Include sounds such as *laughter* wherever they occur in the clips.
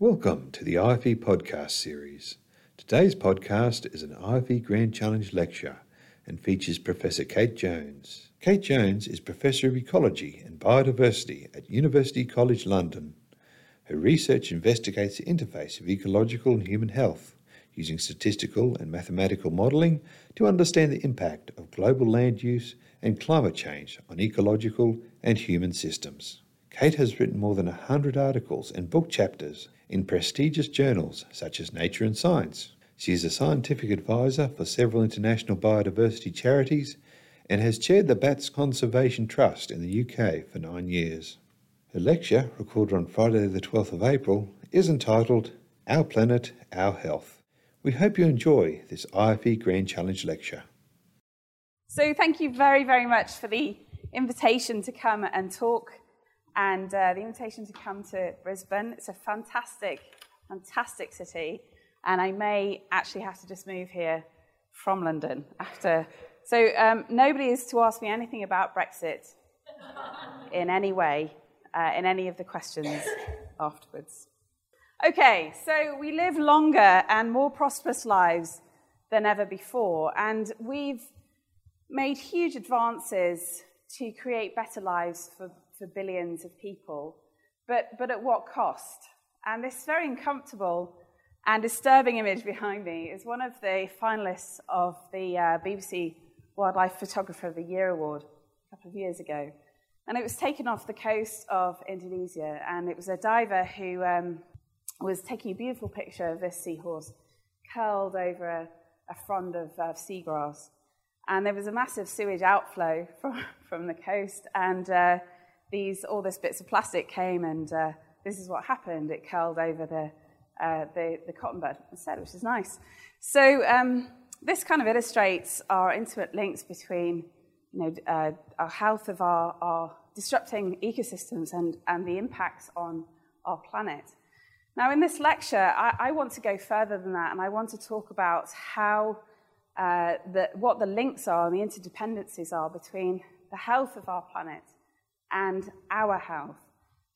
Welcome to the IFE podcast series. Today's podcast is an IFE Grand Challenge lecture and features Professor Kate Jones. Kate Jones is Professor of Ecology and Biodiversity at University College London. Her research investigates the interface of ecological and human health using statistical and mathematical modelling to understand the impact of global land use and climate change on ecological and human systems. Kate has written more than 100 articles and book chapters in prestigious journals such as Nature and Science. She is a scientific advisor for several international biodiversity charities and has chaired the Bats Conservation Trust in the UK for nine years. Her lecture, recorded on Friday, the 12th of April, is entitled Our Planet, Our Health. We hope you enjoy this IFE Grand Challenge lecture. So, thank you very, very much for the invitation to come and talk and uh, the invitation to come to Brisbane. It's a fantastic, fantastic city, and I may actually have to just move here from London after. So um, nobody is to ask me anything about Brexit in any way, uh, in any of the questions afterwards. Okay, so we live longer and more prosperous lives than ever before, and we've made huge advances to create better lives for for billions of people, but, but at what cost? And this very uncomfortable and disturbing image behind me is one of the finalists of the uh, BBC Wildlife Photographer of the Year award a couple of years ago. And it was taken off the coast of Indonesia, and it was a diver who um, was taking a beautiful picture of this seahorse curled over a, a frond of uh, seagrass. And there was a massive sewage outflow *laughs* from, from the coast, and uh, these all this bits of plastic came, and uh, this is what happened. It curled over the uh, the, the, cotton bud instead, which is nice. So um, this kind of illustrates our intimate links between you know, uh, our health of our, our disrupting ecosystems and, and the impacts on our planet. Now, in this lecture, I, I, want to go further than that, and I want to talk about how uh, the, what the links are and the interdependencies are between the health of our planet and our health,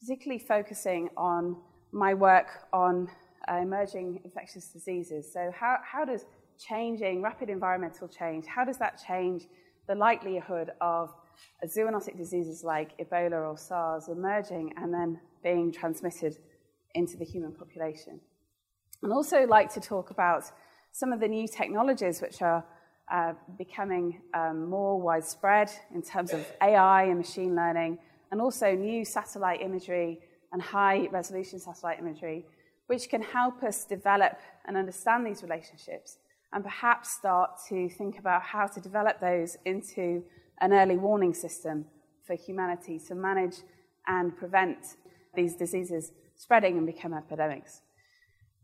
particularly focusing on my work on uh, emerging infectious diseases. So, how, how does changing, rapid environmental change, how does that change the likelihood of zoonotic diseases like Ebola or SARS emerging and then being transmitted into the human population? And also like to talk about some of the new technologies which are becoming um, more widespread in terms of AI and machine learning, and also new satellite imagery and high resolution satellite imagery, which can help us develop and understand these relationships and perhaps start to think about how to develop those into an early warning system for humanity to manage and prevent these diseases spreading and become epidemics.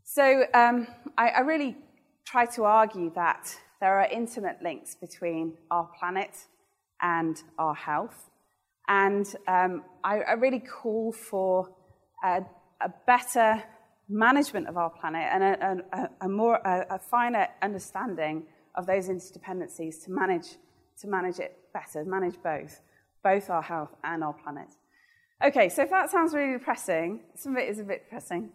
So um, I, I really try to argue that there are intimate links between our planet and our health. And um, I, I, really call for a, a, better management of our planet and a, a, a more a, finer understanding of those interdependencies to manage to manage it better, manage both, both our health and our planet. Okay, so if that sounds really depressing, some of it is a bit depressing.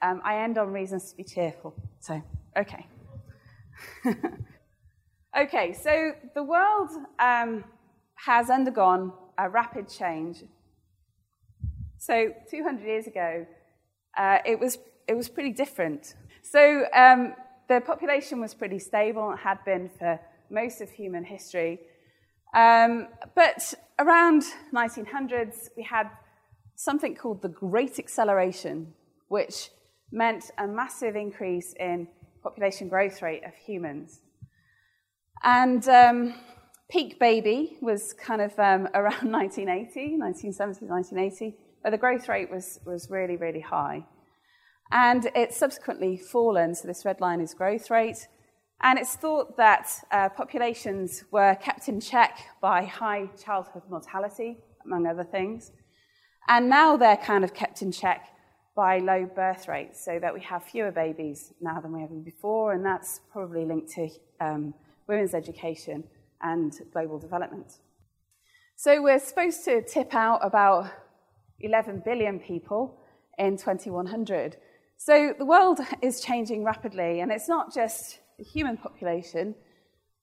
Um, I end on reasons to be cheerful. So, okay. *laughs* okay, so the world um, has undergone a rapid change. So, 200 years ago, uh, it, was, it was pretty different. So, um, the population was pretty stable and had been for most of human history. Um, but around 1900s, we had something called the Great Acceleration, which meant a massive increase in population growth rate of humans. And um, peak baby was kind of um, *laughs* around 1980, 1970, 1980, where the growth rate was, was really, really high. And it's subsequently fallen, so this red line is growth rate. And it's thought that uh, populations were kept in check by high childhood mortality, among other things. And now they're kind of kept in check by low birth rates, so that we have fewer babies now than we ever before, and that's probably linked to um, women's education and global development. So we're supposed to tip out about 11 billion people in 2100. So the world is changing rapidly, and it's not just the human population,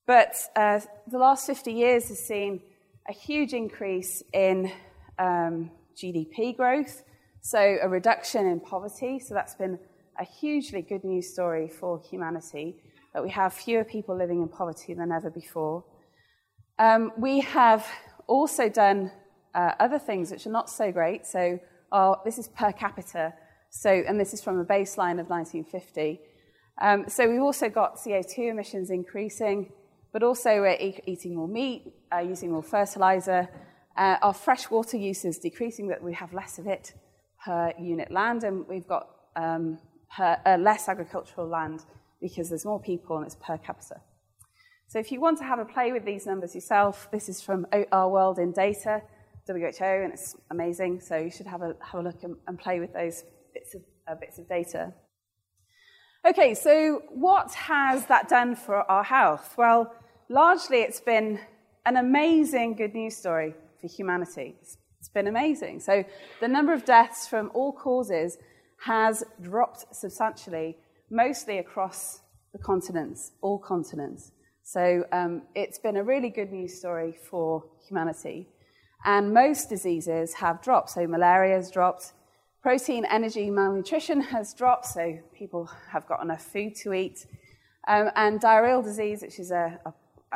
but uh, the last 50 years has seen a huge increase in um, GDP growth, so a reduction in poverty. So that's been a hugely good news story for humanity that we have fewer people living in poverty than ever before. Um, we have also done uh, other things which are not so great. So our, this is per capita, so, and this is from a baseline of 1950. Um, so we've also got CO2 emissions increasing, but also we're e- eating more meat, uh, using more fertilizer. Uh, our freshwater use is decreasing, but we have less of it per unit land, and we've got um, per, uh, less agricultural land because there's more people and it's per capita. So if you want to have a play with these numbers yourself, this is from Our World in Data, WHO, and it's amazing. So you should have a, have a look and, and play with those bits of, uh, bits of data. Okay, so what has that done for our health? Well, largely it's been an amazing good news story for humanity. It's been amazing. So the number of deaths from all causes has dropped substantially, mostly across the continents, all continents. So um, it's been a really good news story for humanity. And most diseases have dropped. So malaria has dropped, protein, energy, malnutrition has dropped. So people have got enough food to eat. Um, and diarrheal disease, which is a, a,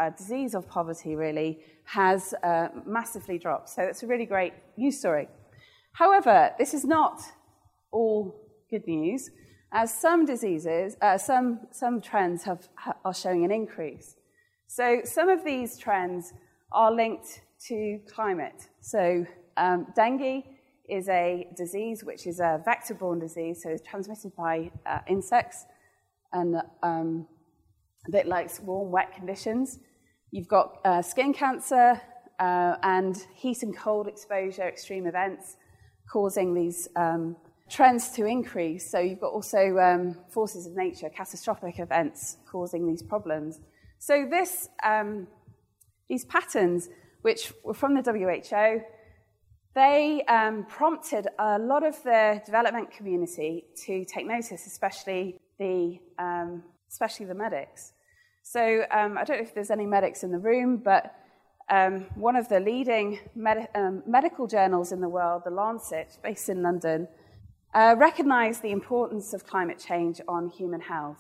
a disease of poverty, really, has uh, massively dropped. So it's a really great news story. However, this is not all good news, as some diseases, uh, some, some trends have, are showing an increase. So some of these trends are linked to climate. So um, dengue is a disease which is a vector-borne disease, so it's transmitted by uh, insects and um, that likes warm, wet conditions. You've got uh, skin cancer uh, and heat and cold exposure, extreme events causing these um, trends to increase. So you've got also um, forces of nature, catastrophic events causing these problems. So this, um, these patterns, which were from the WHO, they um, prompted a lot of the development community to take notice, especially the, um, especially the medics. So um, I don't know if there's any medics in the room, but um, one of the leading med- um, medical journals in the world, The Lancet, based in London, uh, recognized the importance of climate change on human health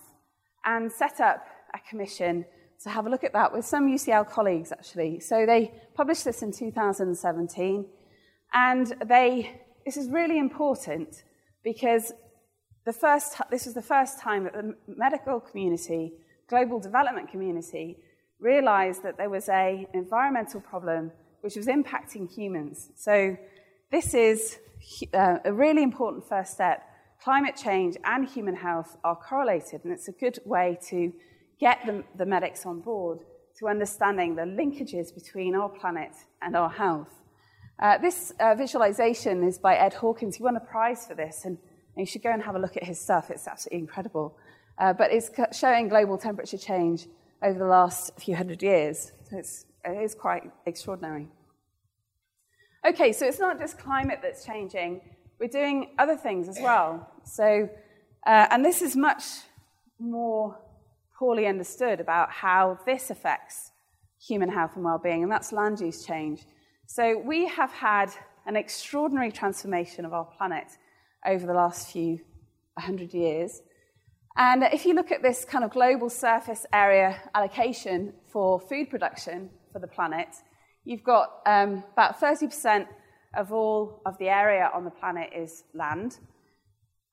and set up a commission to have a look at that with some UCL colleagues, actually. So they published this in 2017, and they, this is really important because the first, this was the first time that the medical community, global development community, realized that there was an environmental problem which was impacting humans. So this is uh, a really important first step. Climate change and human health are correlated, and it's a good way to get the, the medics on board to understanding the linkages between our planet and our health. Uh, this uh, visualization is by Ed Hawkins. He won a prize for this, and, and, you should go and have a look at his stuff. It's absolutely incredible. Uh, but it's showing global temperature change over the last few hundred years. So it's, it is quite extraordinary. Okay, so it's not just climate that's changing, we're doing other things as well. So, uh, and this is much more poorly understood about how this affects human health and well-being, and that's land use change. So we have had an extraordinary transformation of our planet over the last few hundred years. And if you look at this kind of global surface area allocation for food production for the planet, you've got um, about 30% of all of the area on the planet is land.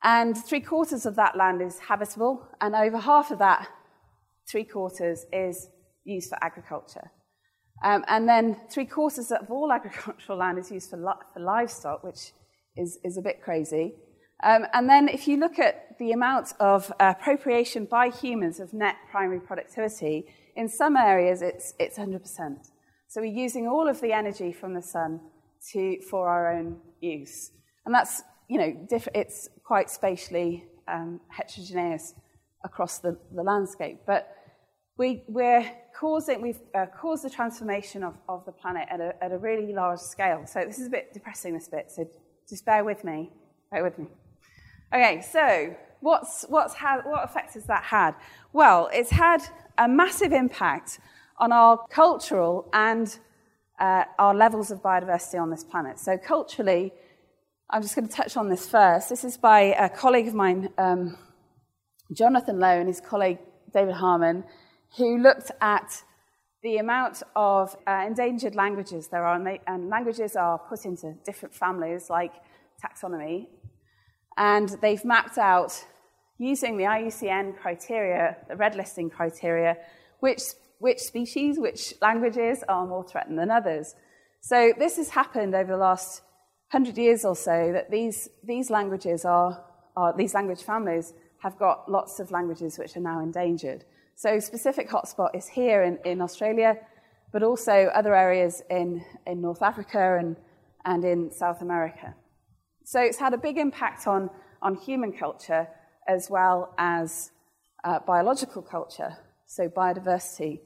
And three quarters of that land is habitable, and over half of that, three quarters, is used for agriculture. Um, and then three quarters of all agricultural land is used for, li- for livestock, which is, is a bit crazy. Um, and then if you look at the amount of appropriation by humans of net primary productivity, in some areas it's, it's 100%. So we're using all of the energy from the sun to, for our own use. And that's, you know, diff- it's quite spatially um, heterogeneous across the, the landscape. But we, we're causing, we've uh, caused the transformation of, of the planet at a, at a really large scale. So this is a bit depressing, this bit, so just bear with me. Bear with me. Okay, so what's, what's had, what effect has that had? Well, it's had a massive impact on our cultural and uh, our levels of biodiversity on this planet. So, culturally, I'm just going to touch on this first. This is by a colleague of mine, um, Jonathan Lowe, and his colleague David Harmon, who looked at the amount of uh, endangered languages there are, and, they, and languages are put into different families like taxonomy, and they've mapped out, using the IUCN criteria, the red listing criteria, which, which species, which languages are more threatened than others. So this has happened over the last hundred years or so that these, these languages are, are, these language families have got lots of languages which are now endangered. So specific hotspot is here in, in Australia, but also other areas in, in North Africa and, and in South America. So it's had a big impact on, on human culture as well as uh, biological culture, so biodiversity.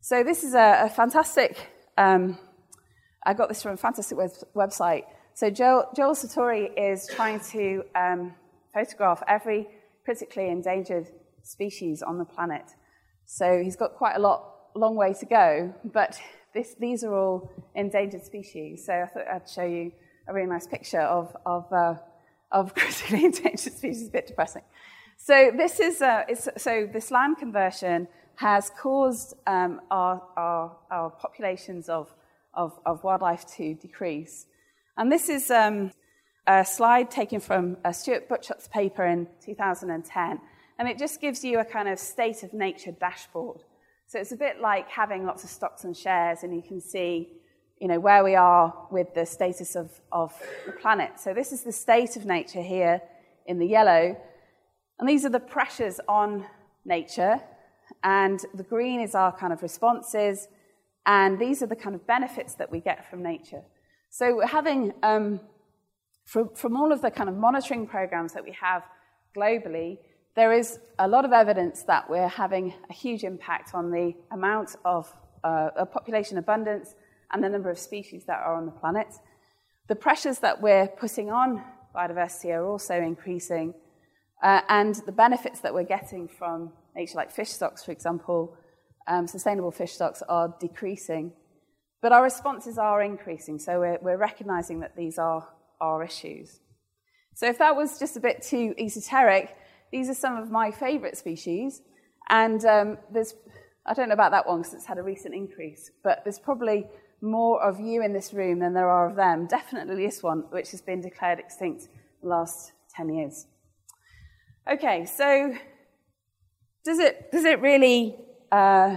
So this is a, a fantastic, um, I got this from a fantastic web- website. So Joel, Joel Sartore is trying to um, photograph every critically endangered species on the planet. So he's got quite a lot, long way to go, but this, these are all endangered species. So I thought I'd show you a really nice picture of, of, uh, of *laughs* critically endangered species, a bit depressing. So this is, uh, so this land conversion has caused um, our, our, our, populations of, of, of, wildlife to decrease. And this is um, a slide taken from uh, Stuart Butchutt's paper in 2010. And it just gives you a kind of state of nature dashboard. So it's a bit like having lots of stocks and shares, and you can see you know, where we are with the status of, of the planet. So this is the state of nature here in the yellow. And these are the pressures on nature. And the green is our kind of responses. And these are the kind of benefits that we get from nature. So we're having, um, from, from all of the kind of monitoring programs that we have globally, there is a lot of evidence that we're having a huge impact on the amount of uh, population abundance and the number of species that are on the planet. The pressures that we're putting on biodiversity are also increasing, uh, and the benefits that we're getting from nature, like fish stocks, for example, um, sustainable fish stocks, are decreasing. But our responses are increasing, so we're, we're recognizing that these are our issues. So, if that was just a bit too esoteric, these are some of my favorite species. And um, there's, I don't know about that one because it's had a recent increase, but there's probably more of you in this room than there are of them. Definitely this one, which has been declared extinct the last 10 years. Okay, so does it, does it really uh,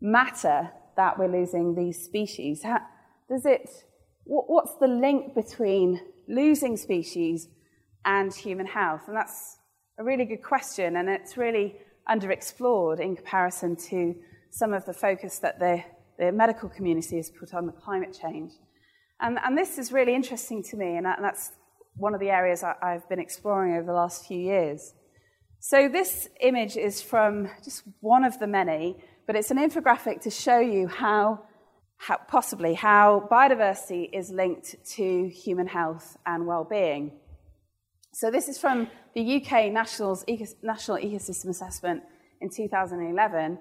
matter that we're losing these species? How, does it, what's the link between losing species and human health? And that's a really good question, and it's really underexplored in comparison to some of the focus that the the medical community has put on the climate change. And, and this is really interesting to me, and, that, and that's one of the areas I, I've been exploring over the last few years. So, this image is from just one of the many, but it's an infographic to show you how, how possibly how biodiversity is linked to human health and well-being. So, this is from the UK National's, National Ecosystem Assessment in 2011,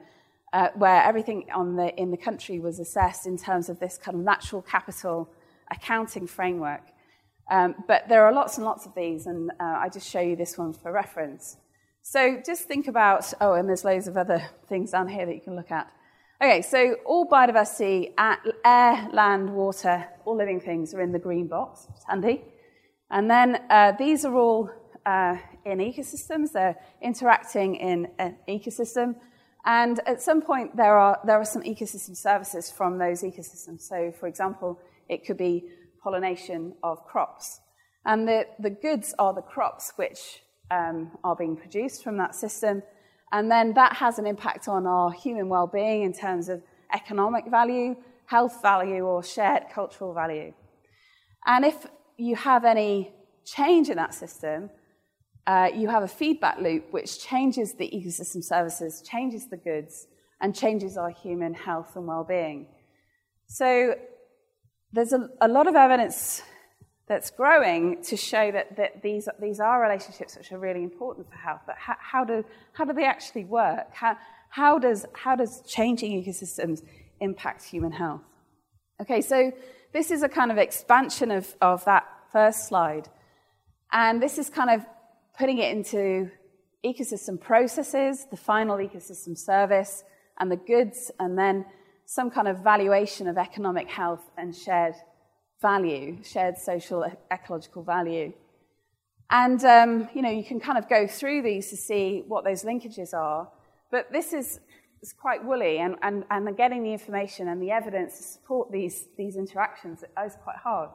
uh, where everything the, in the country was assessed in terms of this kind of natural capital accounting framework. Um, but there are lots and lots of these, and uh, I just show you this one for reference. So just think about, oh, and there's loads of other *laughs* things down here that you can look at. Okay, so all biodiversity, air, land, water, all living things are in the green box. It's handy. And then uh, these are all uh, in ecosystems. They're interacting in an ecosystem. And at some point, there are, there are some ecosystem services from those ecosystems. So, for example, it could be pollination of crops. And the, the goods are the crops which um, are being produced from that system. And then that has an impact on our human well being in terms of economic value, health value, or shared cultural value. And if you have any change in that system, uh, you have a feedback loop which changes the ecosystem services, changes the goods, and changes our human health and well being. So there's a, a lot of evidence that's growing to show that, that these, these are relationships which are really important for health. But how, how, do, how do they actually work? How, how, does, how does changing ecosystems impact human health? Okay, so this is a kind of expansion of, of that first slide. And this is kind of putting it into ecosystem processes, the final ecosystem service, and the goods, and then some kind of valuation of economic health and shared value, shared social ecological value. And um, you know, you can kind of go through these to see what those linkages are. But this is, is quite woolly, and, and, and getting the information and the evidence to support these, these interactions is quite hard.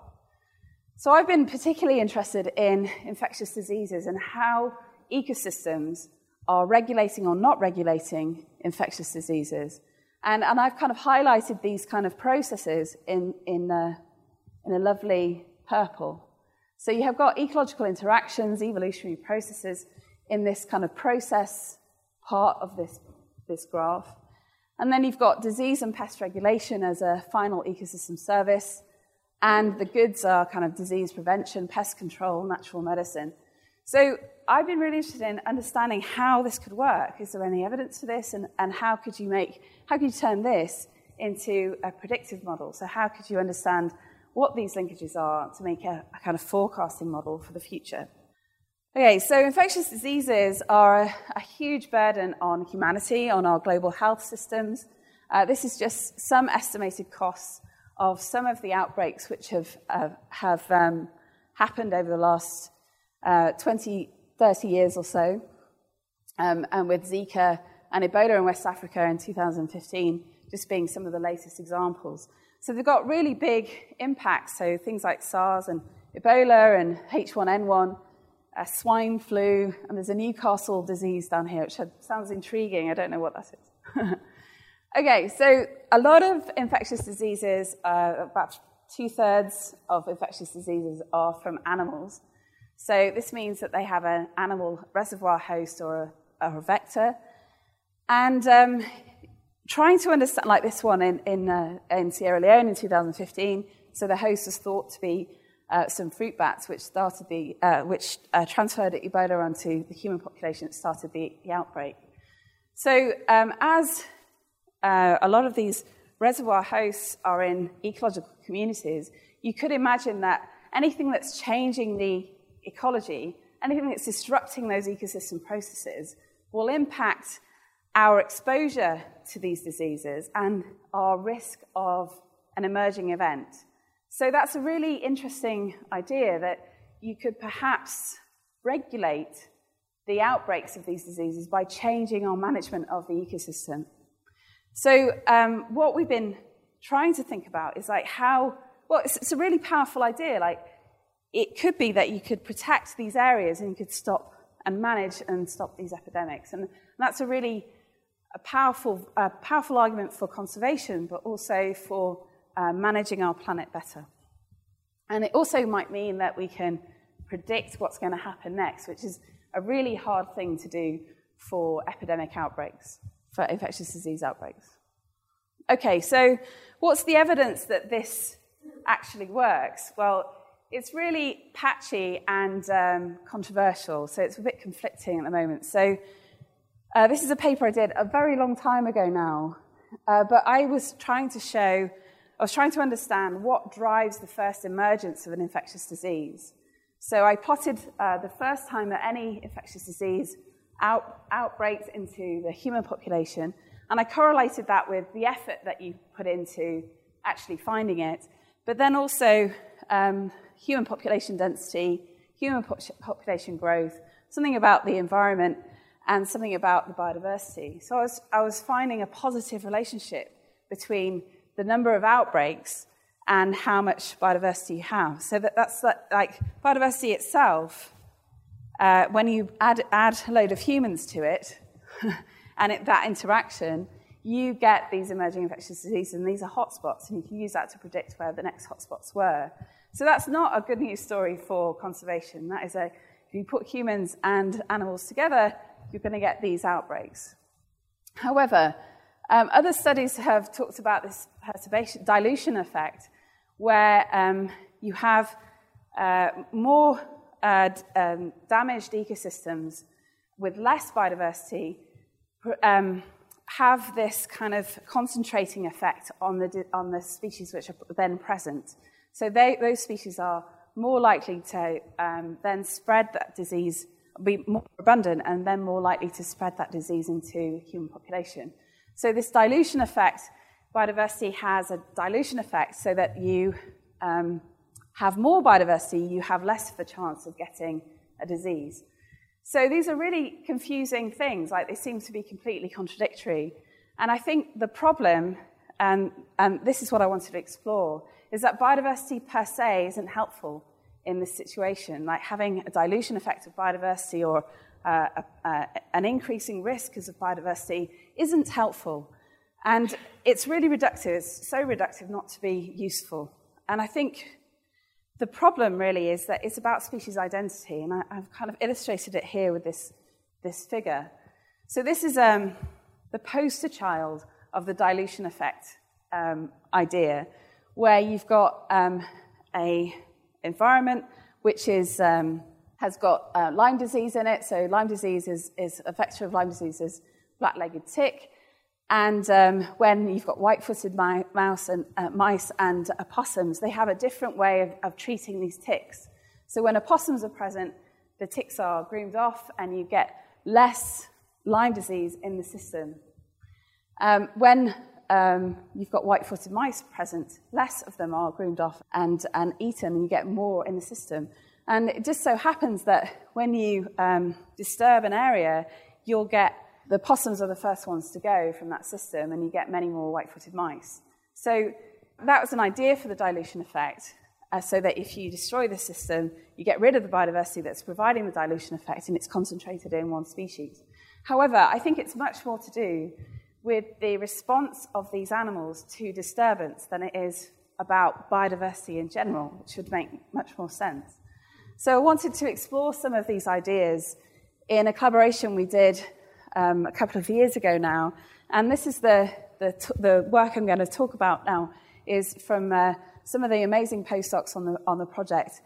So I've been particularly interested in infectious diseases and how ecosystems are regulating or not regulating infectious diseases. And, and I've kind of highlighted these kind of processes in, in, uh, in a lovely purple. So you have got ecological interactions, evolutionary processes in this kind of process part of this, this graph. And then you've got disease and pest regulation as a final ecosystem service. And the goods are kind of disease prevention, pest control, natural medicine. So I've been really interested in understanding how this could work. Is there any evidence for this? And, and how could you make, how could you turn this into a predictive model? So how could you understand what these linkages are to make a, a kind of forecasting model for the future. Okay, so infectious diseases are a, a huge burden on humanity, on our global health systems. Uh, this is just some estimated costs of some of the outbreaks which have, uh, have um, happened over the last uh, 20, 30 years or so. Um, and with Zika and Ebola in West Africa in 2015 just being some of the latest examples. So they've got really big impacts. So things like SARS and Ebola and H1N1, uh, swine flu, and there's a Newcastle disease down here, which sounds intriguing. I don't know what that is. *laughs* okay, so a lot of infectious diseases, uh, about two thirds of infectious diseases are from animals. So this means that they have an animal reservoir host or a, a vector. And um, trying to understand, like this one in, in, uh, in Sierra Leone in 2015, so the host was thought to be uh, some fruit bats, which started the, uh, which uh, transferred Ebola onto the human population that started the, the outbreak. So um, as uh, a lot of these reservoir hosts are in ecological communities, you could imagine that anything that's changing the ecology, anything that's disrupting those ecosystem processes, will impact our exposure to these diseases and our risk of an emerging event. So that's a really interesting idea that you could perhaps regulate the outbreaks of these diseases by changing our management of the ecosystem. So um, what we've been trying to think about is like how, well, it's, it's a really powerful idea. Like it could be that you could protect these areas and you could stop and manage and stop these epidemics. And that's a really a powerful, a powerful argument for conservation, but also for uh, managing our planet better. And it also might mean that we can predict what's going to happen next, which is a really hard thing to do for epidemic outbreaks, for infectious disease outbreaks. Okay, so what's the evidence that this actually works? Well, it's really patchy and um, controversial, so it's a bit conflicting at the moment. So uh, this is a paper I did a very long time ago now, uh, but I was trying to show, I was trying to understand what drives the first emergence of an infectious disease. So I plotted uh, the first time that any infectious disease out, outbreaks into the human population, and I correlated that with the effort that you put into actually finding it, but then also um, human population density, human population growth, something about the environment, and something about the biodiversity. So I was, I was finding a positive relationship between the number of outbreaks and how much biodiversity you have. So that, that's like biodiversity itself, uh, when you add, add a load of humans to it *laughs* and it, that interaction, you get these emerging infectious diseases, and these are hotspots, and you can use that to predict where the next hotspots were. So that's not a good news story for conservation. That is a, if you put humans and animals together, you're going to get these outbreaks. However, um, other studies have talked about this dilution effect, where um, you have uh, more uh, um, damaged ecosystems with less biodiversity um, have this kind of concentrating effect on the, on the species which are then present. So they, those species are more likely to um, then spread that disease, be more abundant, and then more likely to spread that disease into human population. So this dilution effect, biodiversity has a dilution effect so that you um, have more biodiversity, you have less of a chance of getting a disease. So these are really confusing things, like they seem to be completely contradictory. And I think the problem, and, and this is what I wanted to explore, is that biodiversity per se isn't helpful in this situation. Like having a dilution effect of biodiversity or uh, uh, an increasing risk because of biodiversity isn't helpful. And it's really reductive. It's so reductive not to be useful. And I think the problem really is that it's about species identity, and I, have kind of illustrated it here with this, this figure. So this is um, the poster child of the dilution effect um, idea, where you've got um, a environment which is, um, has got uh, Lyme disease in it. So Lyme disease is, is a vector of Lyme disease is black-legged tick. And um, when you've got white-footed mouse and, uh, mice and opossums, they have a different way of, of treating these ticks. So when opossums are present, the ticks are groomed off and you get less Lyme disease in the system. Um, when um, you've got white-footed mice present, less of them are groomed off and, and eaten, and you get more in the system. And it just so happens that when you um, disturb an area, you'll get the possums are the first ones to go from that system, and you get many more white footed mice. So that was an idea for the dilution effect, uh, so that if you destroy the system, you get rid of the biodiversity that's providing the dilution effect, and it's concentrated in one species. However, I think it's much more to do with the response of these animals to disturbance than it is about biodiversity in general, which would make much more sense. So I wanted to explore some of these ideas in a collaboration we did um, a couple of years ago now. And this is the, the, the work I'm going to talk about now is from uh, some of the amazing postdocs on the, on the project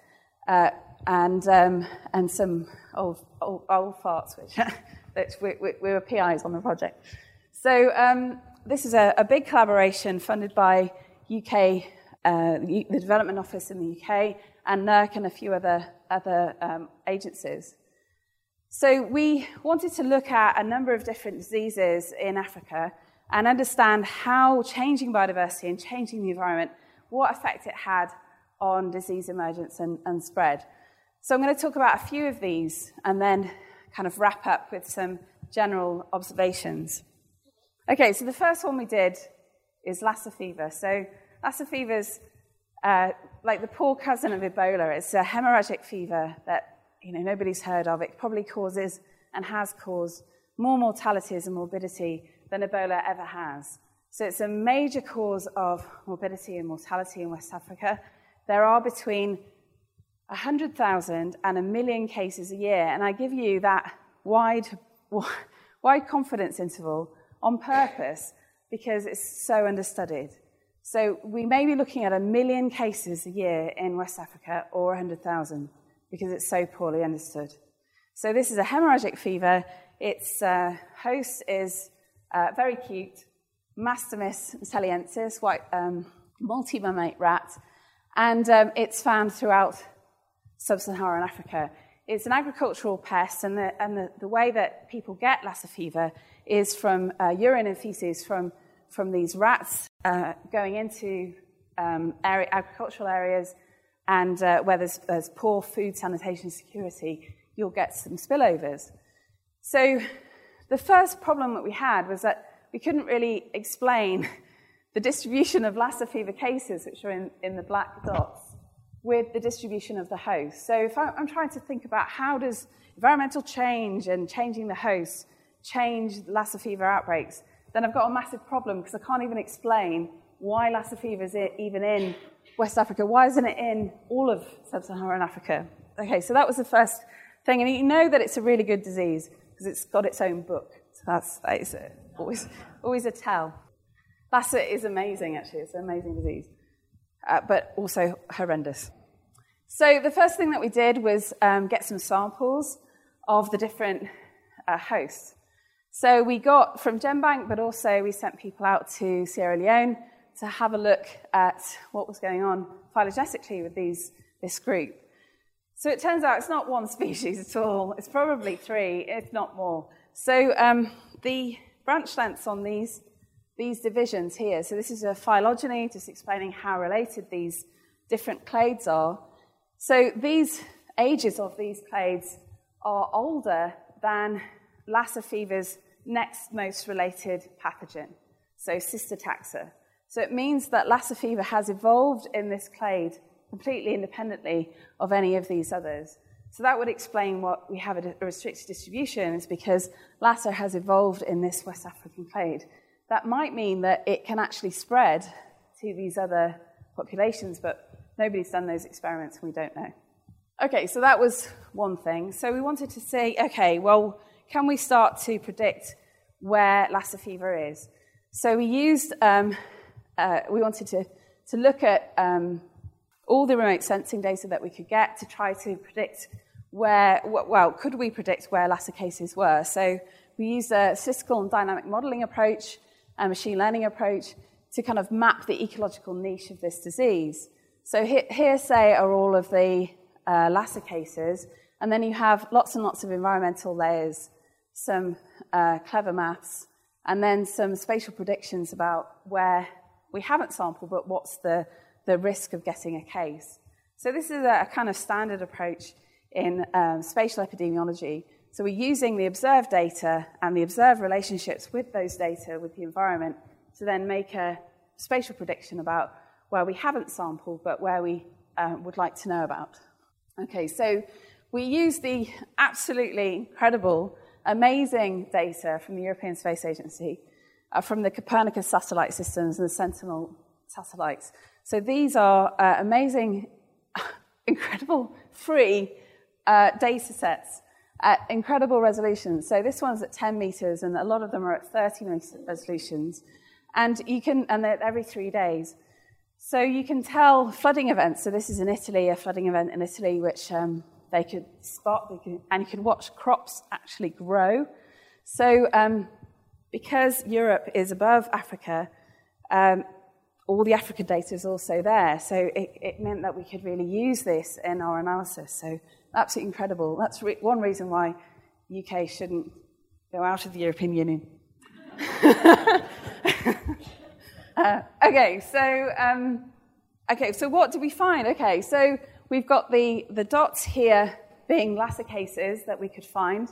uh, and, um, and some old, old, old farts, which, *laughs* which we, we, we, were PIs on the project. So um, this is a, a, big collaboration funded by UK, uh, the Development Office in the UK, and NERC and a few other, other um, agencies. So we wanted to look at a number of different diseases in Africa and understand how changing biodiversity and changing the environment, what effect it had on disease emergence and, and spread. So I'm going to talk about a few of these and then kind of wrap up with some general observations. Okay, so the first one we did is Lassa fever. So Lassa fever is uh, like the poor cousin of Ebola. It's a hemorrhagic fever that you know, nobody's heard of. It probably causes and has caused more mortalities and morbidity than Ebola ever has. So it's a major cause of morbidity and mortality in West Africa. There are between 100,000 and a million cases a year, and I give you that wide, *laughs* wide confidence interval on purpose because it's so understudied. So we may be looking at a million cases a year in West Africa or 100,000 because it's so poorly understood. So this is a hemorrhagic fever. Its uh, host is uh, very cute, Mastomys thaliensis, white um, multi-mammate rat, and um, it's found throughout sub-Saharan Africa. It's an agricultural pest, and the, and the, the way that people get Lassa fever is from uh, urine and feces from, from these rats uh, going into um, area, agricultural areas and uh, where there's, there's poor food sanitation security, you'll get some spillovers. So the first problem that we had was that we couldn't really explain *laughs* the distribution of Lassa fever cases, which are in, in the black dots, with the distribution of the host. So if I'm trying to think about how does environmental change and changing the host change Lassa fever outbreaks, then I've got a massive problem because I can't even explain why Lassa fever is even in West Africa? Why isn't it in all of sub Saharan Africa? Okay, so that was the first thing. And you know that it's a really good disease because it's got its own book. So that's, that is a, always, always a tell. Lassa is amazing, actually. It's an amazing disease, uh, but also horrendous. So the first thing that we did was um, get some samples of the different uh, hosts. So we got from GenBank, but also we sent people out to Sierra Leone to have a look at what was going on phylogenetically with these, this group. So it turns out it's not one *laughs* species at all. It's probably three, if not more. So um, the branch lengths on these, these divisions here, so this is a phylogeny, just explaining how related these different clades are. So these ages of these clades are older than Lassa fever's next most related pathogen, so Cystotaxa. So it means that Lassa fever has evolved in this clade completely independently of any of these others. So that would explain what we have a restricted distribution is because Lassa has evolved in this West African clade. That might mean that it can actually spread to these other populations, but nobody's done those experiments and we don't know. Okay, so that was one thing. So we wanted to say, okay, well, can we start to predict where Lassa fever is? So we used, um, uh, we wanted to, to look at um, all the remote sensing data that we could get to try to predict where, well, could we predict where Lassa cases were? So we used a statistical and dynamic modeling approach, a machine learning approach, to kind of map the ecological niche of this disease. So here, here say, are all of the uh, Lassa cases, and then you have lots and lots of environmental layers, some uh, clever maths, and then some spatial predictions about where we haven't sampled, but what's the, the risk of getting a case. So this is a, a kind of standard approach in um, spatial epidemiology. So we're using the observed data and the observed relationships with those data, with the environment, to then make a spatial prediction about where we haven't sampled, but where we uh, would like to know about. Okay, so we use the absolutely incredible, amazing data from the European Space Agency, uh, from the Copernicus satellite systems and the Sentinel satellites. So these are uh, amazing, *laughs* incredible, free uh, data sets at incredible resolutions. So this one's at 10 meters, and a lot of them are at 30 meter resolutions. And you can, and they're every three days. So you can tell flooding events. So this is in Italy, a flooding event in Italy, which um, they could spot, they could, and you can watch crops actually grow. So um, because Europe is above Africa, um, all the African data is also there. So it, it, meant that we could really use this in our analysis. So absolutely incredible. That's re- one reason why UK shouldn't go out of the European Union. *laughs* Uh, okay, so um, okay, so what do we find? Okay, so we've got the, the dots here being Lassa cases that we could find,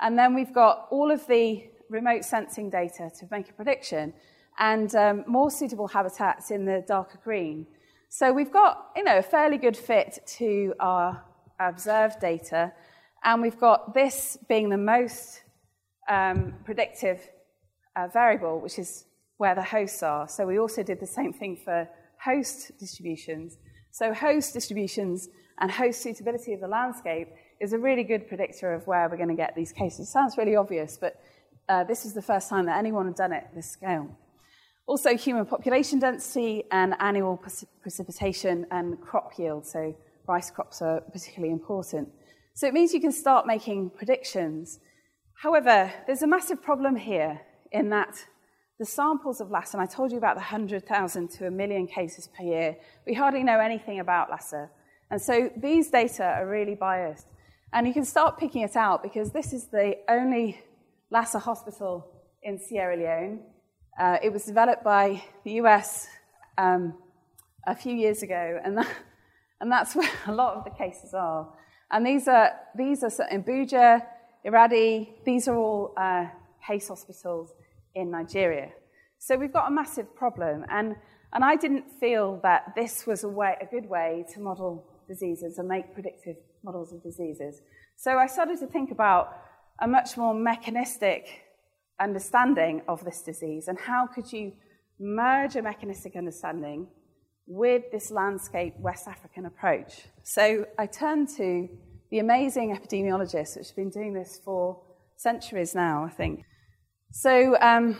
and then we've got all of the remote sensing data to make a prediction, and um, more suitable habitats in the darker green. So we've got you know a fairly good fit to our observed data, and we've got this being the most um, predictive uh, variable, which is where the hosts are. So we also did the same thing for host distributions. So host distributions and host suitability of the landscape is a really good predictor of where we're going to get these cases. It sounds really obvious, but uh, this is the first time that anyone had done it this scale. Also, human population density and annual precipitation and crop yield. So, rice crops are particularly important. So, it means you can start making predictions. However, there's a massive problem here in that the samples of Lassa, and I told you about the 100,000 to a million cases per year, we hardly know anything about Lassa. And so these data are really biased. And you can start picking it out because this is the only Lassa hospital in Sierra Leone. Uh, it was developed by the US um, a few years ago, and, that, and that's where *laughs* a lot of the cases are. And these are, these are in Buja, Iradi, these are all uh, case hospitals in Nigeria. So we've got a massive problem. And, and I didn't feel that this was a, way, a good way to model diseases and make predictive models of diseases. So I started to think about a much more mechanistic understanding of this disease and how could you merge a mechanistic understanding with this landscape West African approach. So I turned to the amazing epidemiologists, which have been doing this for centuries now, I think. So, um,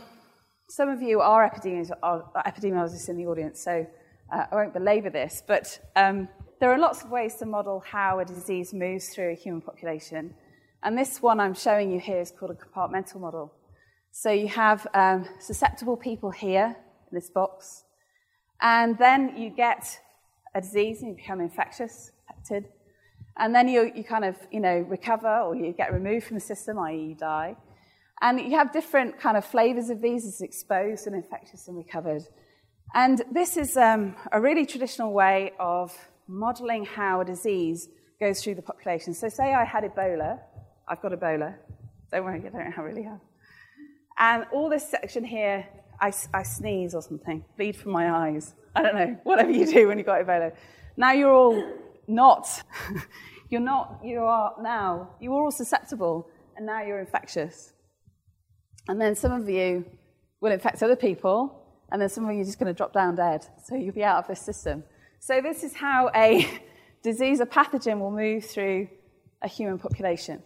some of you are epidemiologists, in the audience, so uh, I won't belabor this, but um, there are lots of ways to model how a disease moves through a human population. And this one I'm showing you here is called a compartmental model. So you have um, susceptible people here in this box, and then you get a disease and you become infectious, affected. And then you, you kind of, you know, recover or you get removed from the system, i.e. you die. And you have different kind of flavors of these as exposed and infectious and recovered. And this is um, a really traditional way of modeling how a disease goes through the population. So say I had Ebola. I've got Ebola. Don't worry, I don't really have. And all this section here, I, I sneeze or something, bleed from my eyes. I don't know, whatever you do when you've got Ebola. Now you're all not, *laughs* you're not, you are now, you are all susceptible, and now you're infectious. And then some of you will infect other people, and then some of you are just going to drop down dead. So you'll be out of this system. So this is how a *laughs* disease or pathogen will move through a human population.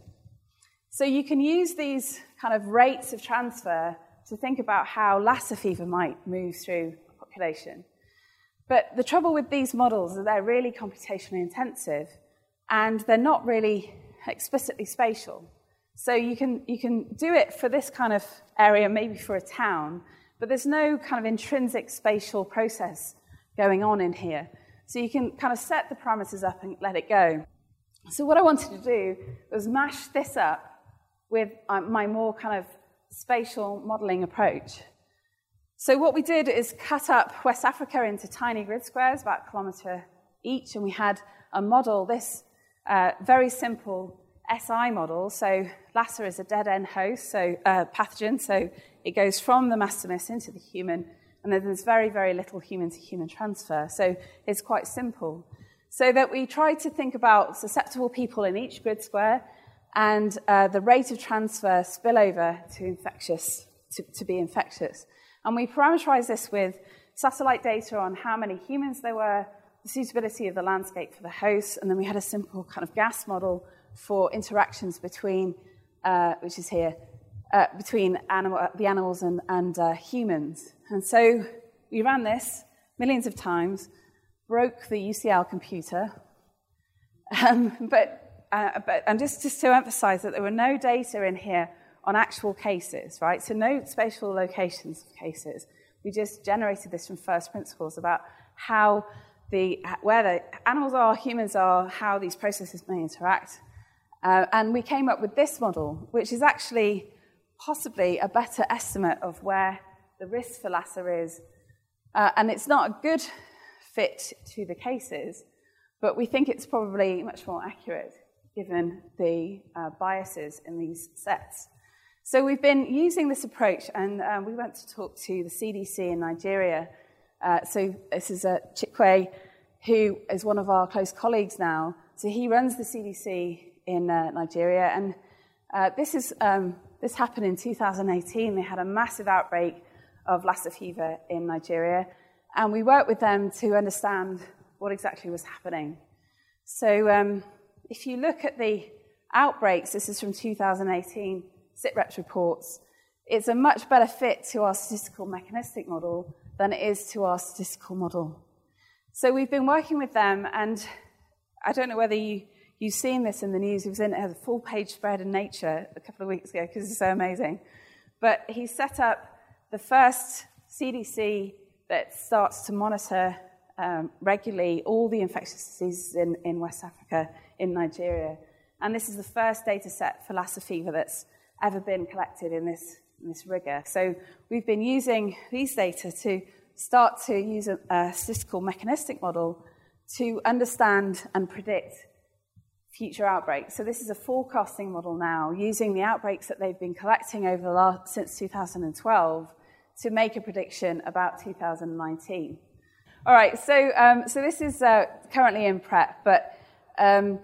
So you can use these kind of rates of transfer to think about how Lassa fever might move through a population. But the trouble with these models is they're really computationally intensive and they're not really explicitly spatial. So you can, you can do it for this kind of area, maybe for a town, but there's no kind of intrinsic spatial process going on in here. So you can kind of set the parameters up and let it go. So what I wanted to do was mash this up with uh, my more kind of spatial modeling approach. So what we did is cut up West Africa into tiny grid squares, about a kilometre each, and we had a model, this uh, very simple SI model. So Lassa is a dead-end host, so uh, pathogen, so it goes from the mastomys into the human, and then there's very, very little human-to-human transfer. So it's quite simple. So that we tried to think about susceptible people in each grid square and uh, the rate of transfer spillover to infectious, to, to be infectious. And we parameterized this with satellite data on how many humans there were, the suitability of the landscape for the host, and then we had a simple kind of gas model for interactions between, uh, which is here, uh, between animal, uh, the animals and, and uh, humans. And so we ran this millions of times, broke the UCL computer, *laughs* um, but, uh, but, and just, just to emphasize that there were no data in here on actual cases, right? So no spatial locations of cases. We just generated this from first principles about how the, where the animals are, humans are, how these processes may interact. Uh, and we came up with this model, which is actually possibly a better estimate of where the risk for Lassa is. Uh, and it's not a good fit to the cases, but we think it's probably much more accurate given the uh, biases in these sets. So we've been using this approach, and um, we went to talk to the CDC in Nigeria. Uh, so this is uh, Chikwe, who is one of our close colleagues now. So he runs the CDC in uh, Nigeria, and uh, this is um, this happened in 2018. They had a massive outbreak of Lassa fever in Nigeria, and we worked with them to understand what exactly was happening. So um, if you look at the outbreaks, this is from 2018 SITREPS reports, it's a much better fit to our statistical mechanistic model than it is to our statistical model. So we've been working with them, and I don't know whether you, you've seen this in the news. It was in a full page spread in Nature a couple of weeks ago because it's so amazing. But he set up the first CDC that starts to monitor um, regularly all the infectious diseases in, in West Africa, in Nigeria. And this is the first data set for Lassa fever that's ever been collected in this, in this rigor. So we've been using these data to start to use a, a statistical mechanistic model to understand and predict future outbreaks. So this is a forecasting model now using the outbreaks that they've been collecting over the last, since 2012 to make a prediction about 2019. All right, so, um, so this is uh, currently in prep, but um,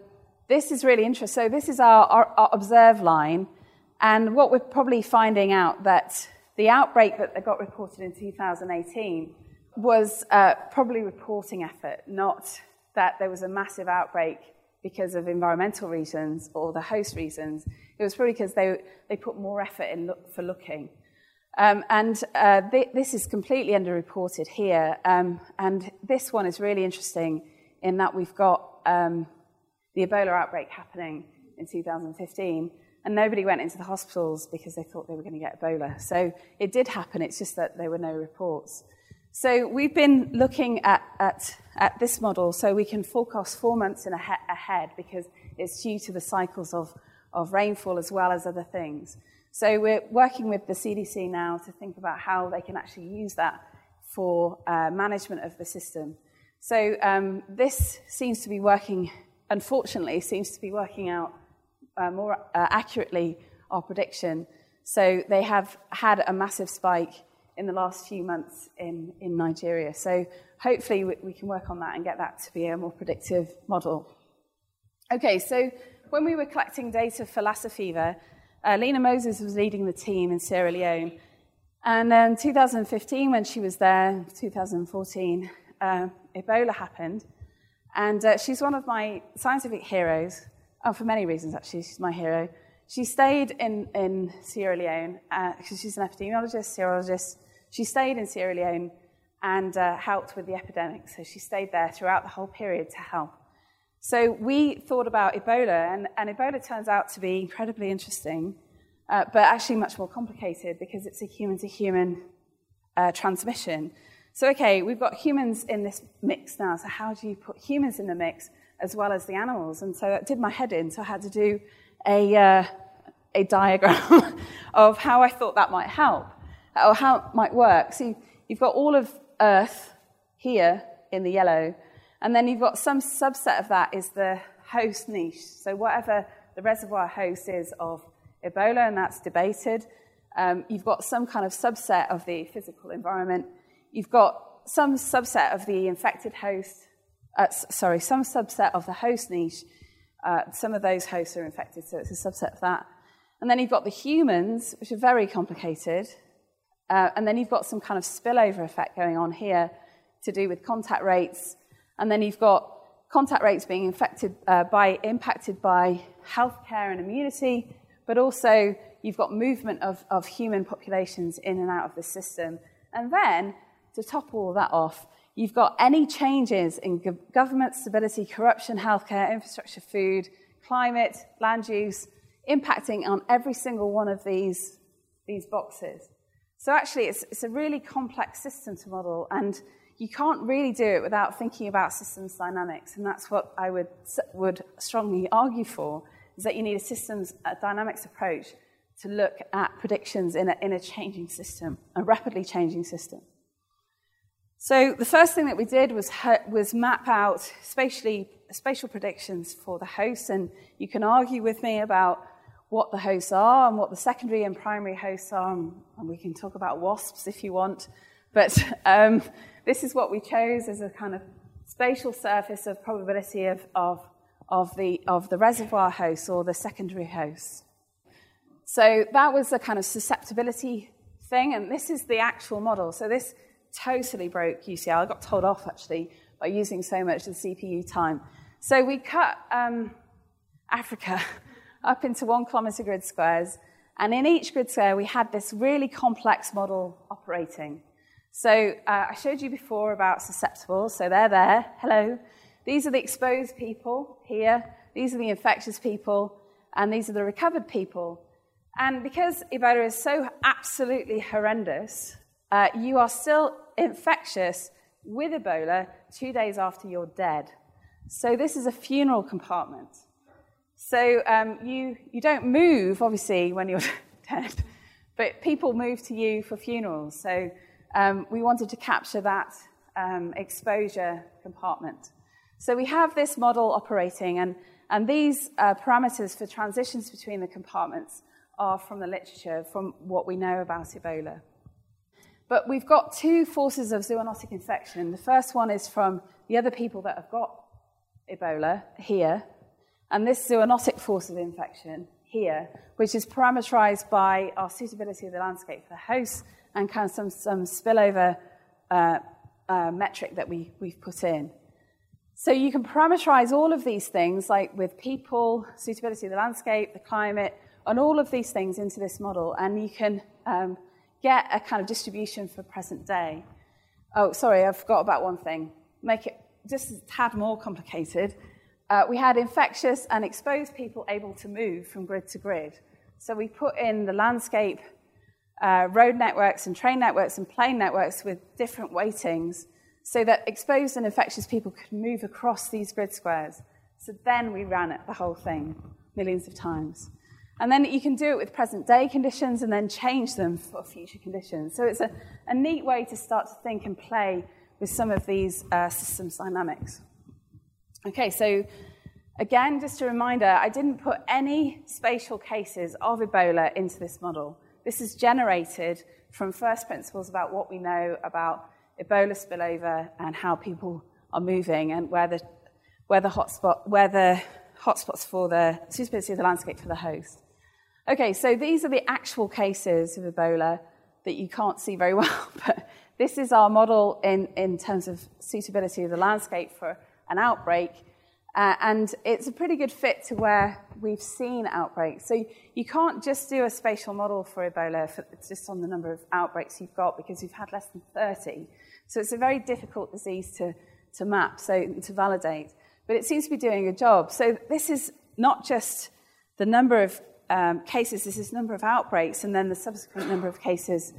this is really interesting. So this is our, our, our observe line, and what we're probably finding out that the outbreak that got reported in 2018 was uh, probably reporting effort, not that there was a massive outbreak because of environmental reasons or the host reasons. It was probably because they, they put more effort in look, for looking. Um, and uh, th- this is completely underreported here. Um, and this one is really interesting in that we've got um, the Ebola outbreak happening in 2015, and nobody went into the hospitals because they thought they were going to get Ebola. So it did happen, it's just that there were no reports. So we've been looking at, at, at this model so we can forecast four months in a ahead because it's due to the cycles of, of rainfall as well as other things. So we're working with the CDC now to think about how they can actually use that for uh, management of the system. So um, this seems to be working, unfortunately, seems to be working out uh, more uh, accurately our prediction. So they have had a massive spike in the last few months in, in Nigeria. So hopefully we, we can work on that and get that to be a more predictive model. Okay, so when we were collecting data for Lassa fever, uh, Lina Moses was leading the team in Sierra Leone. And in 2015, when she was there, 2014, uh, Ebola happened. And uh, she's one of my scientific heroes, oh, for many reasons, actually. She's my hero. She stayed in, in Sierra Leone because uh, she's an epidemiologist, serologist. She stayed in Sierra Leone and uh, helped with the epidemic. So she stayed there throughout the whole period to help. So we thought about Ebola, and, and Ebola turns out to be incredibly interesting, uh, but actually much more complicated because it's a human to human transmission. So, okay, we've got humans in this mix now. So, how do you put humans in the mix as well as the animals? And so that did my head in. So, I had to do a, uh, a diagram *laughs* of how I thought that might help or how it might work. So, you've got all of Earth here in the yellow, and then you've got some subset of that is the host niche. So, whatever the reservoir host is of Ebola, and that's debated. Um, you've got some kind of subset of the physical environment you've got some subset of the infected host, uh, sorry, some subset of the host niche. Uh, some of those hosts are infected, so it's a subset of that. And then you've got the humans, which are very complicated. Uh, and then you've got some kind of spillover effect going on here to do with contact rates. And then you've got contact rates being infected uh, by, impacted by healthcare and immunity, but also you've got movement of, of human populations in and out of the system. And then to top all that off, you've got any changes in government stability, corruption, healthcare, infrastructure, food, climate, land use, impacting on every single one of these, these boxes. So actually, it's, it's a really complex system to model, and you can't really do it without thinking about systems dynamics, and that's what I would, would strongly argue for, is that you need a systems a dynamics approach to look at predictions in a, in a changing system, a rapidly changing system. So the first thing that we did was, was map out spatially, spatial predictions for the hosts, and you can argue with me about what the hosts are and what the secondary and primary hosts are, and we can talk about wasps if you want. But *laughs* um, this is what we chose as a kind of spatial surface of probability of, of, of, the, of the reservoir hosts or the secondary hosts. So that was a kind of susceptibility thing, and this is the actual model. So this totally broke UCL. I got told off actually by using so much of the CPU time. So we cut um, Africa *laughs* up into one kilometer grid squares, and in each grid square we had this really complex model operating. So uh, I showed you before about susceptible, so they're there. Hello. These are the exposed people here. These are the infectious people, and these are the recovered people. And because Ebola is so absolutely horrendous, uh, you are still infectious with Ebola two days after you're dead. So this is a funeral compartment. So um, you, you don't move, obviously, when you're *laughs* dead, but people move to you for funerals. So um, we wanted to capture that um, exposure compartment. So we have this model operating, and, and these uh, parameters for transitions between the compartments are from the literature, from what we know about Ebola. But we've got two forces of zoonotic infection. The first one is from the other people that have got Ebola here, and this zoonotic force of infection here, which is parameterized by our suitability of the landscape for the host and kind of some, some spillover uh, uh, metric that we, we've put in. So you can parameterize all of these things, like with people, suitability of the landscape, the climate, and all of these things into this model, and you can um, get a kind of distribution for present day. Oh, sorry, I forgot about one thing. Make it just a tad more complicated, uh, we had infectious and exposed people able to move from grid to grid. So we put in the landscape uh, road networks and train networks and plane networks with different weightings so that exposed and infectious people could move across these grid squares. So then we ran it, the whole thing, millions of times. And then you can do it with present day conditions and then change them for future conditions. So it's a, a neat way to start to think and play with some of these uh, systems dynamics. Okay, so again, just a reminder I didn't put any spatial cases of Ebola into this model. This is generated from first principles about what we know about Ebola spillover and how people are moving and where the, where the, hotspots for the suitability of the landscape for the host. Okay, so these are the actual cases of Ebola that you can't see very well, *laughs* but this is our model in, in terms of suitability of the landscape for an outbreak. Uh, and it's a pretty good fit to where we've seen outbreaks. So you can't just do a spatial model for Ebola for, just on the number of outbreaks you've got because you've had less than 30. So it's a very difficult disease to, to map, so to validate. But it seems to be doing a job. So this is not just the number of um, cases, this is number of outbreaks, and then the subsequent number of cases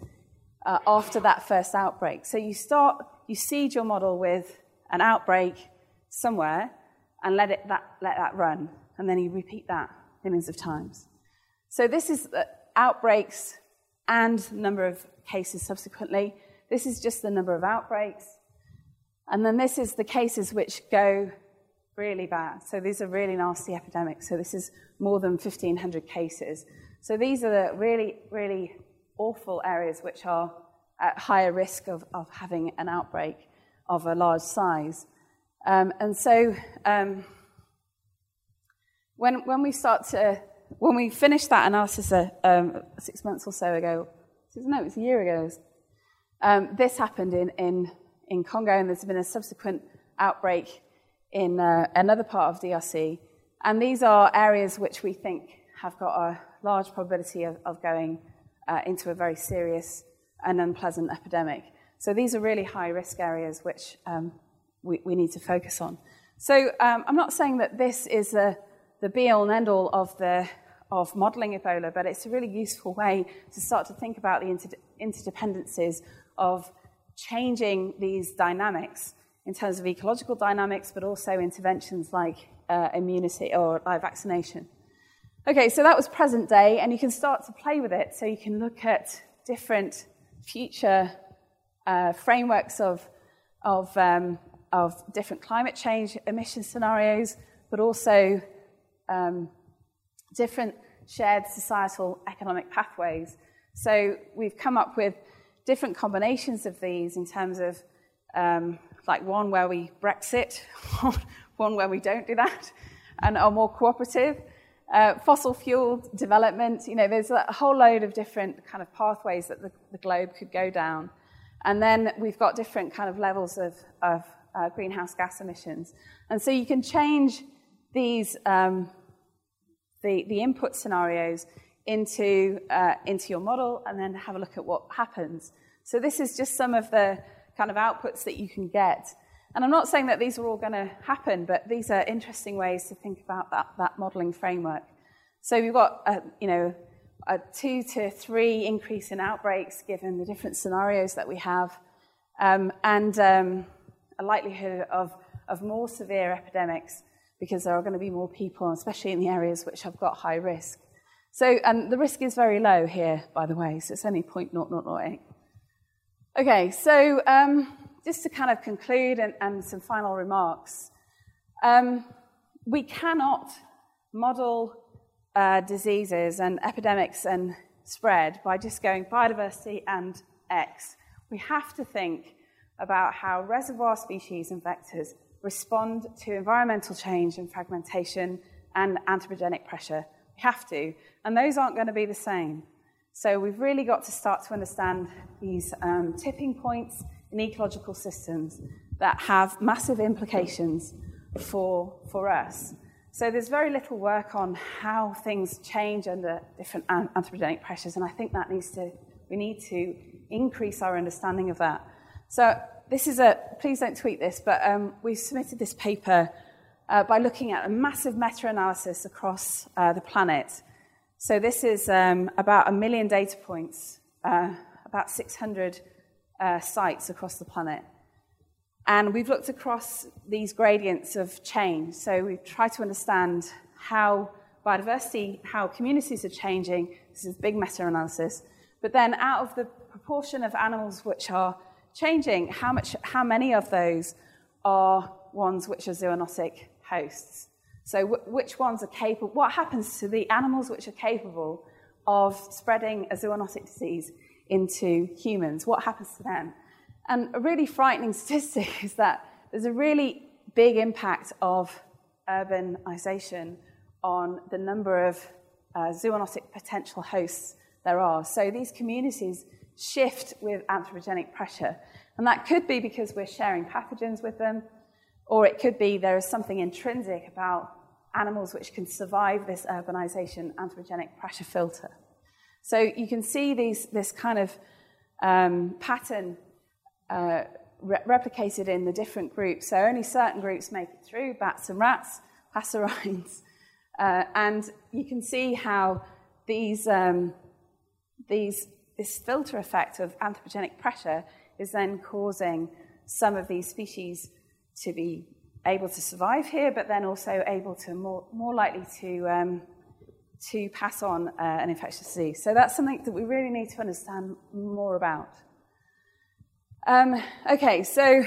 uh, after that first outbreak. So you start, you seed your model with an outbreak somewhere and let, it, that, let that run, and then you repeat that millions of times. So this is uh, outbreaks and number of cases subsequently. This is just the number of outbreaks. And then this is the cases which go really bad. So these are really nasty epidemics. So this is more than 1,500 cases. So these are the really, really awful areas which are at higher risk of, of having an outbreak of a large size. Um, and so um, when, when we start to, when we finished that analysis uh, um, six months or so ago, no, it was a year ago, um, this happened in, in, in Congo, and there's been a subsequent outbreak in uh, another part of DRC. And these are areas which we think have got a large probability of, of going uh, into a very serious and unpleasant epidemic. So these are really high risk areas which um, we, we, need to focus on. So um, I'm not saying that this is the, the be all and end all of, of modeling Ebola, but it's a really useful way to start to think about the inter- interdependencies of changing these dynamics in terms of ecological dynamics, but also interventions like uh, immunity or like vaccination. Okay, so that was present day, and you can start to play with it. So you can look at different future uh, frameworks of, of, um, of different climate change emission scenarios, but also um, different shared societal economic pathways. So we've come up with different combinations of these in terms of um, like one where we Brexit, *laughs* one where we don't do that, and are more cooperative. Uh, fossil fuel development, you know, there's a whole load of different kind of pathways that the, the globe could go down. And then we've got different kind of levels of, of uh, greenhouse gas emissions. And so you can change these, um, the, the input scenarios into, uh, into your model and then have a look at what happens. So this is just some of the kind of outputs that you can get. And I'm not saying that these are all going to happen, but these are interesting ways to think about that, that modeling framework. So we've got, a, you know, a two to three increase in outbreaks given the different scenarios that we have, um, and um, a likelihood of, of more severe epidemics because there are going to be more people, especially in the areas which have got high risk. So, and the risk is very low here, by the way, so it's only 0.0008. Okay, so um, just to kind of conclude and, and some final remarks, um, we cannot model uh, diseases and epidemics and spread by just going biodiversity and X. We have to think about how reservoir species and vectors respond to environmental change and fragmentation and anthropogenic pressure. We have to. And those aren't going to be the same. So we've really got to start to understand these um, tipping points in ecological systems that have massive implications for, for us. So there's very little work on how things change under different anthropogenic pressures, and I think that needs to, we need to increase our understanding of that. So this is a, please don't tweet this, but um, we submitted this paper uh, by looking at a massive meta analysis across uh, the planet. So, this is um, about a million data points, uh, about 600 uh, sites across the planet. And we've looked across these gradients of change. So, we've tried to understand how biodiversity, how communities are changing. This is big meta analysis. But then, out of the proportion of animals which are changing, how, much, how many of those are ones which are zoonotic hosts? So, which ones are capable? What happens to the animals which are capable of spreading a zoonotic disease into humans? What happens to them? And a really frightening *laughs* statistic is that there's a really big impact of urbanization on the number of uh, zoonotic potential hosts there are. So these communities shift with anthropogenic pressure. And that could be because we're sharing pathogens with them, or it could be there is something intrinsic about animals which can survive this urbanization anthropogenic pressure filter. So you can see these, this kind of um, pattern uh, re- replicated in the different groups. So only certain groups make it through bats and rats, passerines. *laughs* Uh, and you can see how these, um, these this filter effect of anthropogenic pressure is then causing some of these species to be able to survive here, but then also able to more, more likely to, um, to pass on uh, an infectious disease. So that's something that we really need to understand more about. Um, okay, so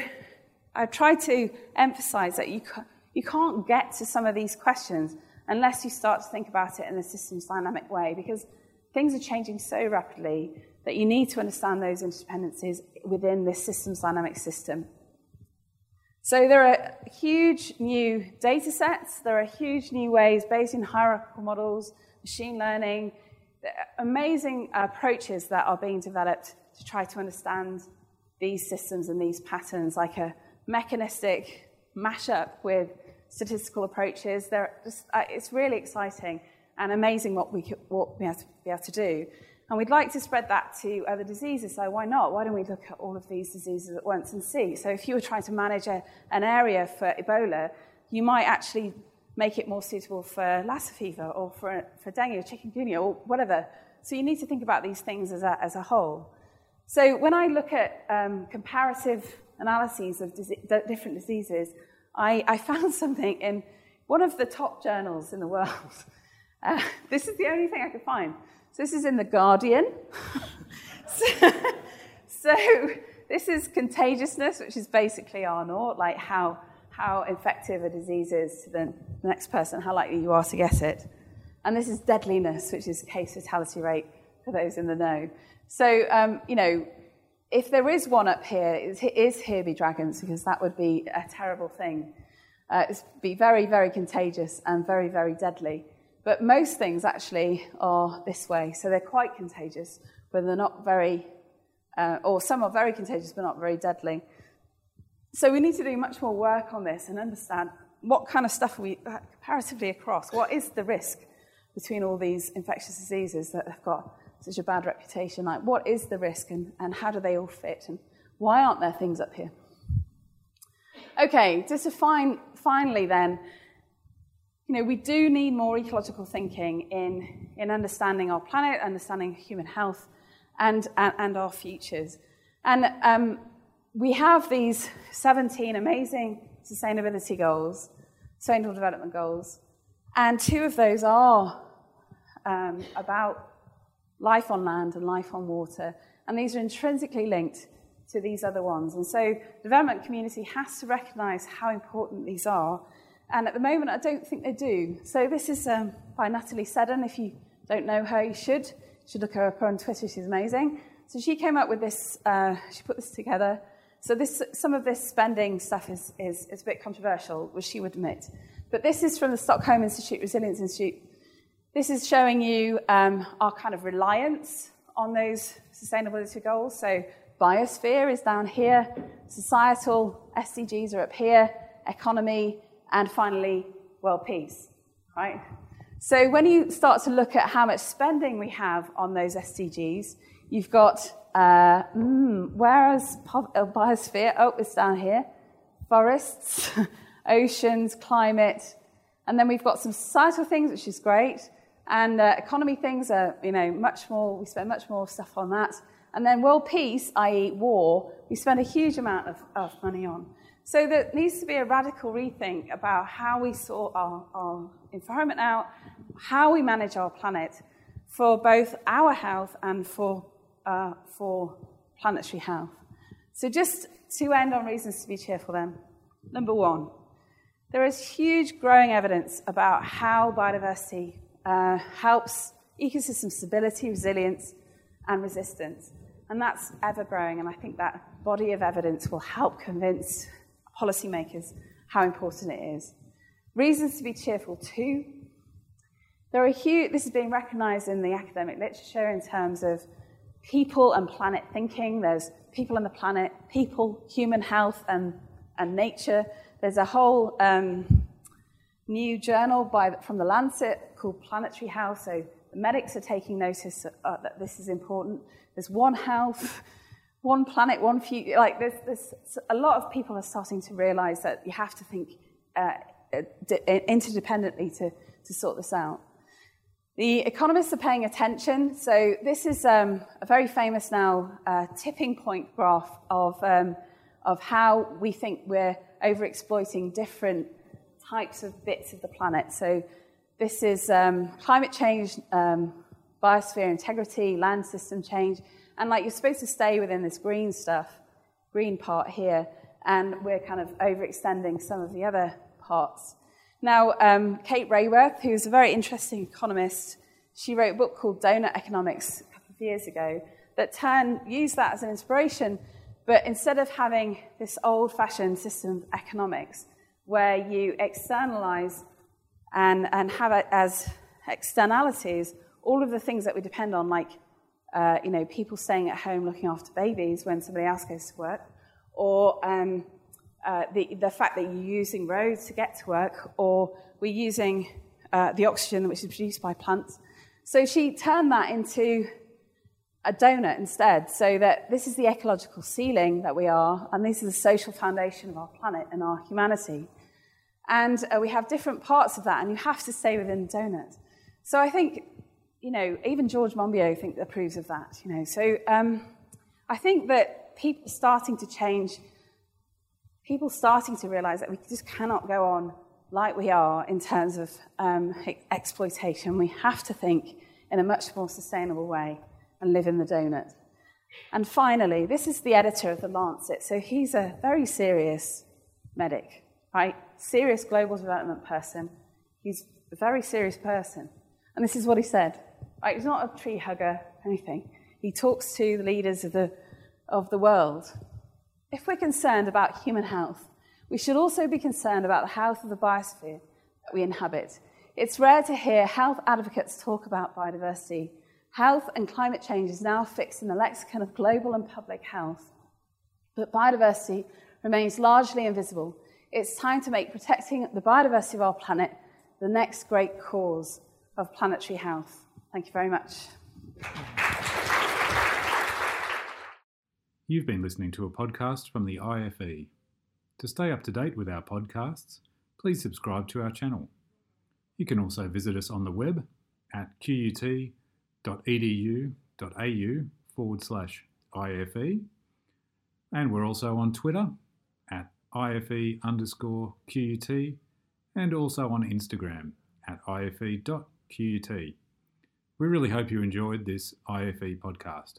I've tried to emphasize that you, ca- you can't get to some of these questions unless you start to think about it in a systems dynamic way, because things are changing so rapidly that you need to understand those interdependencies within this systems dynamic system. So there are huge new data sets, there are huge new ways, Bayesian hierarchical models, machine learning, amazing approaches that are being developed to try to understand these systems and these patterns, like a mechanistic mashup with statistical approaches. Just, uh, it's really exciting and amazing what we, what we have to be able to do. And we'd like to spread that to other diseases, so why not? Why don't we look at all of these diseases at once and see? So if you were trying to manage a, an area for Ebola, you might actually make it more suitable for Lassa fever or for, for dengue or chikungunya or whatever. So you need to think about these things as a, as a whole. So when I look at um, comparative analyses of different diseases, I, I, found *laughs* something in one of the top journals in the world. *laughs* Uh, this is the only thing I could find. This is in The Guardian. *laughs* so, so, this is contagiousness, which is basically R naught, like how, how infective a disease is to the next person, how likely you are to get it. And this is deadliness, which is case fatality rate for those in the know. So, um, you know, if there is one up here, it is here be dragons, because that would be a terrible thing. Uh, it'd be very, very contagious and very, very deadly. But most things actually are this way. So they're quite contagious, but they're not very, uh, or some are very contagious but not very deadly. So we need to do much more work on this and understand what kind of stuff we uh, comparatively across. What is the risk between all these infectious diseases that have got such a bad reputation? Like, what is the risk and, and how do they all fit? And why aren't there things up here? Okay, just to find, finally then, you know, we do need more ecological thinking in, in understanding our planet, understanding human health, and, and, and our futures. And um, we have these 17 amazing sustainability goals, sustainable development goals, and two of those are um, about life on land and life on water. And these are intrinsically linked to these other ones. And so the development community has to recognize how important these are and at the moment, I don't think they do. So this is um, by Nathalie Seddon. If you don't know her, you should. You should look her up on Twitter. She's amazing. So she came up with this. Uh, she put this together. So this, some of this spending stuff is, is, is a bit controversial, which she would admit. But this is from the Stockholm Institute, Resilience Institute. This is showing you um, our kind of reliance on those sustainability goals. So biosphere is down here, societal SDGs are up here, economy, and finally, world peace, right? So when you start to look at how much spending we have on those SDGs, You've got, uh, mm, whereas uh, biosphere, oh, it's down here, forests, *laughs* oceans, climate, and then we've got some societal things, which is great, and uh, economy things are, you know, much more, we spend much more stuff on that. And then world peace, i.e. war, we spend a huge amount of, of money on. So there needs to be a radical rethink about how we sort our, our environment out, how we manage our planet for both our health and for uh, for planetary health. So, just to end on reasons to be cheerful, then. Number one, there is huge growing evidence about how biodiversity uh, helps ecosystem stability, resilience, and resistance. And that's ever growing. And I think that body of evidence will help convince policymakers how important it is. Reasons to be cheerful, too. There are huge, this is being recognized in the academic literature in terms of people and planet thinking. There's people and the planet, people, human health, and, and nature. There's a whole um, new journal by, from the Lancet called Planetary Health. So the medics are taking notice uh, that this is important. There's one health, one planet, one future. Like there's, there's a lot of people are starting to realize that you have to think uh, interdependently to, to sort this out. The economists are paying attention. So, this is um, a very famous now uh, tipping point graph of, um, of how we think we're overexploiting different types of bits of the planet. So, this is um, climate change, um, biosphere integrity, land system change. And like you're supposed to stay within this green stuff, green part here, and we're kind of overextending some of the other parts. Now, um, Kate Raworth, who's a very interesting economist, she wrote a book called Doughnut Economics a couple of years ago that turn, used that as an inspiration, but instead of having this old fashioned system of economics where you externalize and, and have it as externalities all of the things that we depend on, like uh, you know, people staying at home looking after babies when somebody else goes to work, or um, uh, the, the fact that you're using roads to get to work, or we're using uh, the oxygen which is produced by plants. So she turned that into a donut instead, so that this is the ecological ceiling that we are, and this is the social foundation of our planet and our humanity. And uh, we have different parts of that, and you have to stay within the donut. So I think, you know, even George Monbiot think, approves of that, you know. So um, I think that people starting to change people starting to realize that we just cannot go on like we are in terms of um, exploitation. We have to think in a much more sustainable way and live in the donut. And finally, this is the editor of The Lancet. So he's a very serious medic, right? Serious global development person. He's a very serious person. And this is what he said. He's not a tree hugger, anything. He talks to the leaders of the, of the world if we're concerned about human health, we should also be concerned about the health of the biosphere that we inhabit. It's rare to hear health advocates talk about biodiversity. Health and climate change is now fixed in the lexicon of global and public health. But biodiversity remains largely invisible. It's time to make protecting the biodiversity of our planet the next great cause of planetary health. Thank you very much. You've been listening to a podcast from the IFE. To stay up to date with our podcasts, please subscribe to our channel. You can also visit us on the web at qut.edu.au forward slash IFE. And we're also on Twitter at IFE underscore QUT and also on Instagram at IFE.QUT. We really hope you enjoyed this IFE podcast.